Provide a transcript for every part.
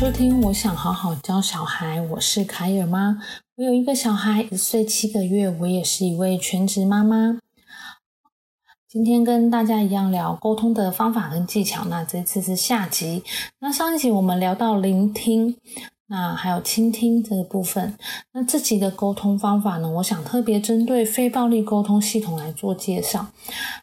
收听，我想好好教小孩。我是凯尔妈，我有一个小孩，一岁七个月，我也是一位全职妈妈。今天跟大家一样聊沟通的方法跟技巧。那这次是下集。那上一集我们聊到聆听。那还有倾听这个部分，那这集的沟通方法呢？我想特别针对非暴力沟通系统来做介绍。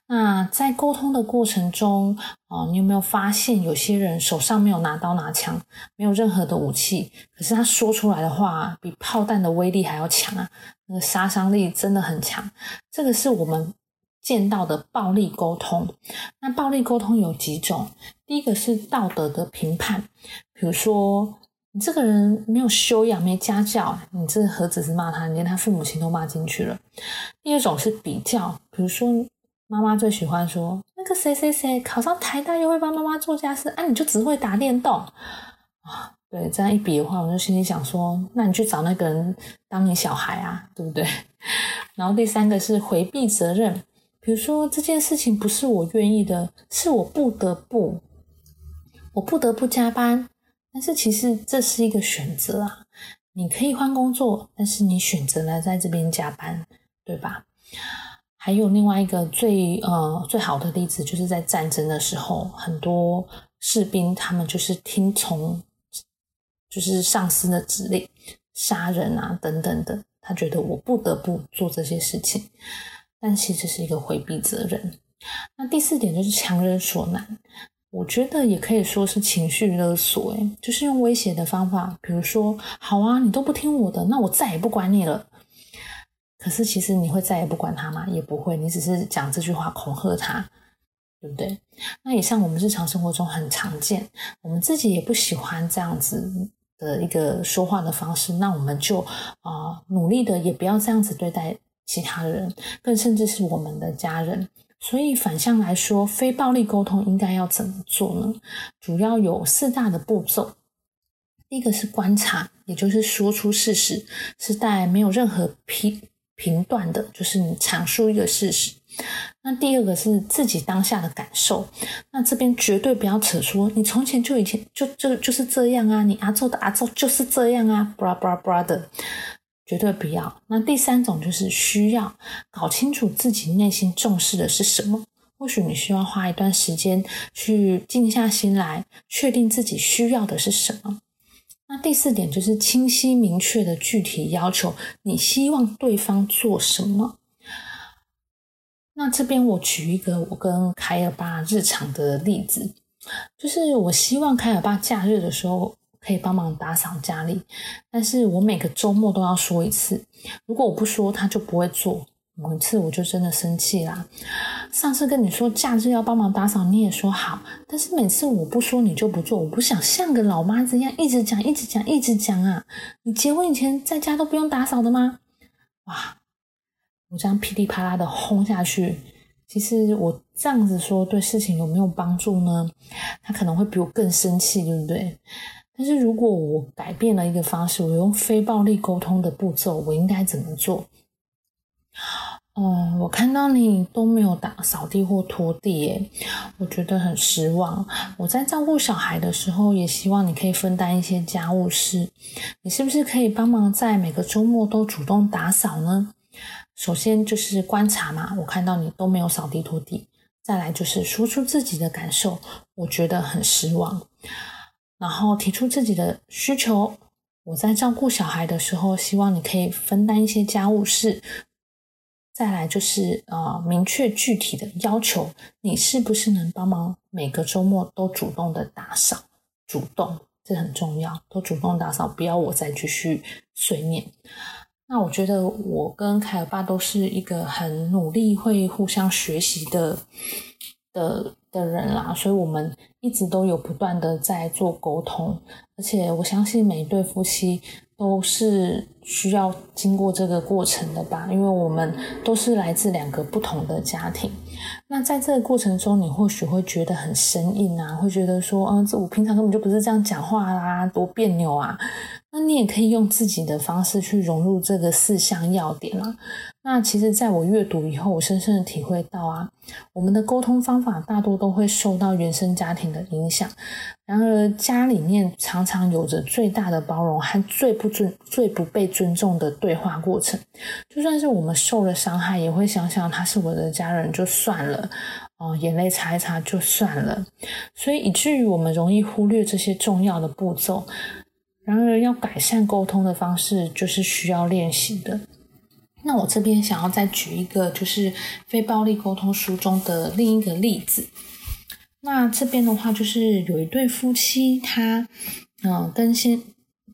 那在沟通的过程中，哦，你有没有发现有些人手上没有拿刀拿枪，没有任何的武器，可是他说出来的话比炮弹的威力还要强啊？那个杀伤力真的很强。这个是我们见到的暴力沟通。那暴力沟通有几种？第一个是道德的评判，比如说。你这个人没有修养，没家教，你这何止是骂他，你连他父母亲都骂进去了。第二种是比较，比如说妈妈最喜欢说那个谁谁谁考上台大又会帮妈妈做家事，啊，你就只会打电动啊。对，这样一比的话，我就心里想说，那你去找那个人当你小孩啊，对不对？然后第三个是回避责任，比如说这件事情不是我愿意的，是我不得不，我不得不加班。但是其实这是一个选择啊，你可以换工作，但是你选择了在这边加班，对吧？还有另外一个最呃最好的例子，就是在战争的时候，很多士兵他们就是听从就是上司的指令，杀人啊等等的，他觉得我不得不做这些事情，但其实是一个回避责任。那第四点就是强人所难。我觉得也可以说是情绪勒索，诶就是用威胁的方法，比如说，好啊，你都不听我的，那我再也不管你了。可是其实你会再也不管他吗？也不会，你只是讲这句话恐吓他，对不对？那以上我们日常生活中很常见，我们自己也不喜欢这样子的一个说话的方式，那我们就啊努力的也不要这样子对待其他人，更甚至是我们的家人。所以反向来说，非暴力沟通应该要怎么做呢？主要有四大的步骤。第一个是观察，也就是说出事实，是带没有任何评评断的，就是你阐述一个事实。那第二个是自己当下的感受，那这边绝对不要扯出你从前就以前就就就是这样啊，你阿宙的阿宙就是这样啊，bra bra bra 的。绝对不要。那第三种就是需要搞清楚自己内心重视的是什么。或许你需要花一段时间去静下心来，确定自己需要的是什么。那第四点就是清晰明确的具体要求，你希望对方做什么。那这边我举一个我跟凯尔巴日常的例子，就是我希望凯尔巴假日的时候。可以帮忙打扫家里，但是我每个周末都要说一次。如果我不说，他就不会做。某一次我就真的生气啦。上次跟你说假日要帮忙打扫，你也说好，但是每次我不说你就不做。我不想像个老妈子一样一直讲、一直讲、一直讲啊！你结婚以前在家都不用打扫的吗？哇！我这样噼里啪啦的轰下去，其实我这样子说对事情有没有帮助呢？他可能会比我更生气，对不对？但是如果我改变了一个方式，我用非暴力沟通的步骤，我应该怎么做？哦，我看到你都没有打扫地或拖地，耶，我觉得很失望。我在照顾小孩的时候，也希望你可以分担一些家务事。你是不是可以帮忙在每个周末都主动打扫呢？首先就是观察嘛，我看到你都没有扫地拖地。再来就是说出自己的感受，我觉得很失望。然后提出自己的需求，我在照顾小孩的时候，希望你可以分担一些家务事。再来就是呃，明确具体的要求，你是不是能帮忙每个周末都主动的打扫？主动，这很重要，都主动打扫，不要我再继续碎念。那我觉得我跟凯尔爸都是一个很努力，会互相学习的的。的人啦，所以我们一直都有不断的在做沟通，而且我相信每一对夫妻都是需要经过这个过程的吧，因为我们都是来自两个不同的家庭。那在这个过程中，你或许会觉得很生硬啊，会觉得说，嗯，这我平常根本就不是这样讲话啦，多别扭啊。那你也可以用自己的方式去融入这个四项要点啊。那其实，在我阅读以后，我深深的体会到啊，我们的沟通方法大多都会受到原生家庭的影响。然而，家里面常常有着最大的包容和最不尊、最不被尊重的对话过程。就算是我们受了伤害，也会想想他是我的家人就算了，哦，眼泪擦一擦就算了。所以，以至于我们容易忽略这些重要的步骤。然而，要改善沟通的方式，就是需要练习的。那我这边想要再举一个，就是非暴力沟通书中的另一个例子。那这边的话，就是有一对夫妻，他嗯跟先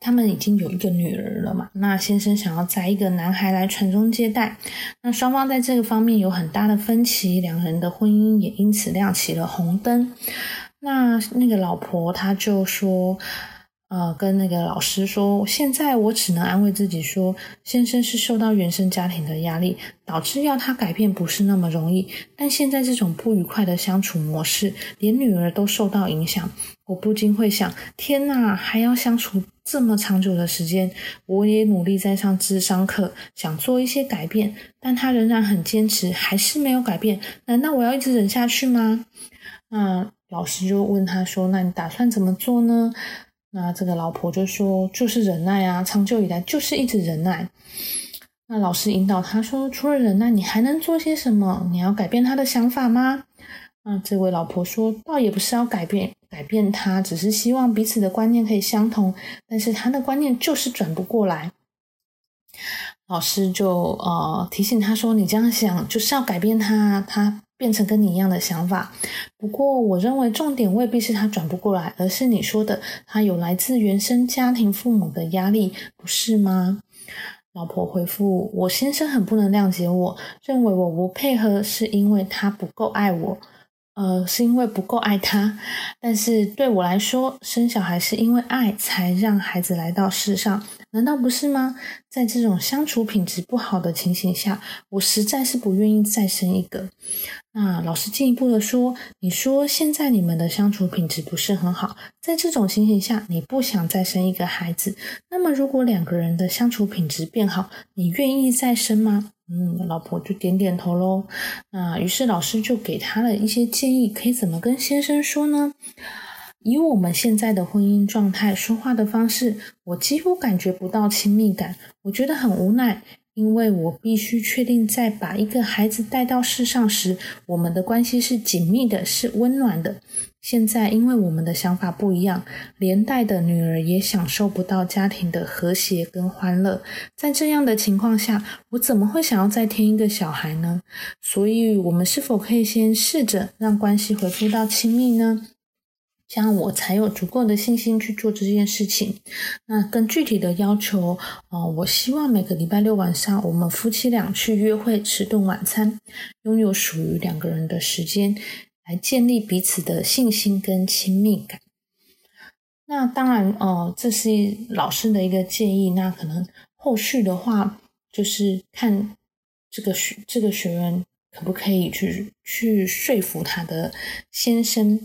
他们已经有一个女儿了嘛。那先生想要载一个男孩来传宗接代，那双方在这个方面有很大的分歧，两人的婚姻也因此亮起了红灯。那那个老婆她就说。呃，跟那个老师说，现在我只能安慰自己说，先生是受到原生家庭的压力，导致要他改变不是那么容易。但现在这种不愉快的相处模式，连女儿都受到影响，我不禁会想：天哪，还要相处这么长久的时间？我也努力在上智商课，想做一些改变，但他仍然很坚持，还是没有改变。难道我要一直忍下去吗？那老师就问他说：“那你打算怎么做呢？”那这个老婆就说：“就是忍耐啊，长久以来就是一直忍耐。”那老师引导他说：“除了忍耐，你还能做些什么？你要改变他的想法吗？”那这位老婆说：“倒也不是要改变改变他，只是希望彼此的观念可以相同，但是他的观念就是转不过来。”老师就呃提醒他说：“你这样想就是要改变他，他。”变成跟你一样的想法，不过我认为重点未必是他转不过来，而是你说的他有来自原生家庭父母的压力，不是吗？老婆回复我先生很不能谅解我，认为我不配合是因为他不够爱我。呃，是因为不够爱他，但是对我来说，生小孩是因为爱才让孩子来到世上，难道不是吗？在这种相处品质不好的情形下，我实在是不愿意再生一个。那老师进一步的说，你说现在你们的相处品质不是很好，在这种情形下，你不想再生一个孩子，那么如果两个人的相处品质变好，你愿意再生吗？嗯，老婆就点点头喽。那于是老师就给他了一些建议，可以怎么跟先生说呢？以我们现在的婚姻状态，说话的方式，我几乎感觉不到亲密感，我觉得很无奈。因为我必须确定，在把一个孩子带到世上时，我们的关系是紧密的，是温暖的。现在，因为我们的想法不一样，连带的女儿也享受不到家庭的和谐跟欢乐。在这样的情况下，我怎么会想要再添一个小孩呢？所以，我们是否可以先试着让关系恢复到亲密呢？这样我才有足够的信心去做这件事情。那更具体的要求，哦，我希望每个礼拜六晚上，我们夫妻俩去约会吃顿晚餐，拥有属于两个人的时间，来建立彼此的信心跟亲密感。那当然，哦，这是老师的一个建议。那可能后续的话，就是看这个学这个学员可不可以去去说服他的先生，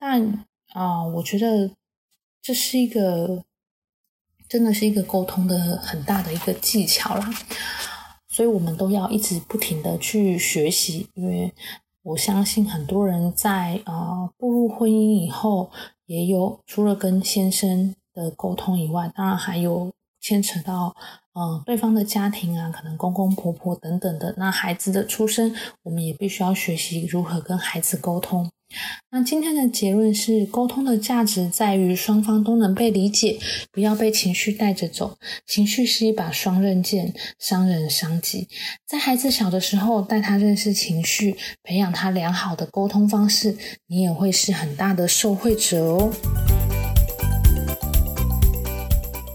但。啊，我觉得这是一个，真的是一个沟通的很大的一个技巧啦，所以我们都要一直不停的去学习，因为我相信很多人在啊步入婚姻以后，也有除了跟先生的沟通以外，当然还有牵扯到嗯对方的家庭啊，可能公公婆婆等等的，那孩子的出生，我们也必须要学习如何跟孩子沟通。那今天的结论是，沟通的价值在于双方都能被理解，不要被情绪带着走。情绪是一把双刃剑，伤人伤己。在孩子小的时候，带他认识情绪，培养他良好的沟通方式，你也会是很大的受惠者哦。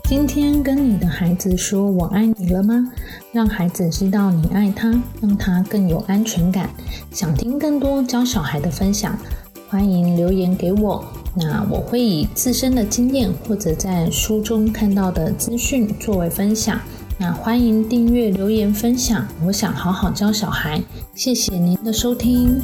今天跟你的孩子说我爱你了吗？让孩子知道你爱他，让他更有安全感。想听更多教小孩的分享，欢迎留言给我。那我会以自身的经验或者在书中看到的资讯作为分享。那欢迎订阅、留言、分享。我想好好教小孩，谢谢您的收听。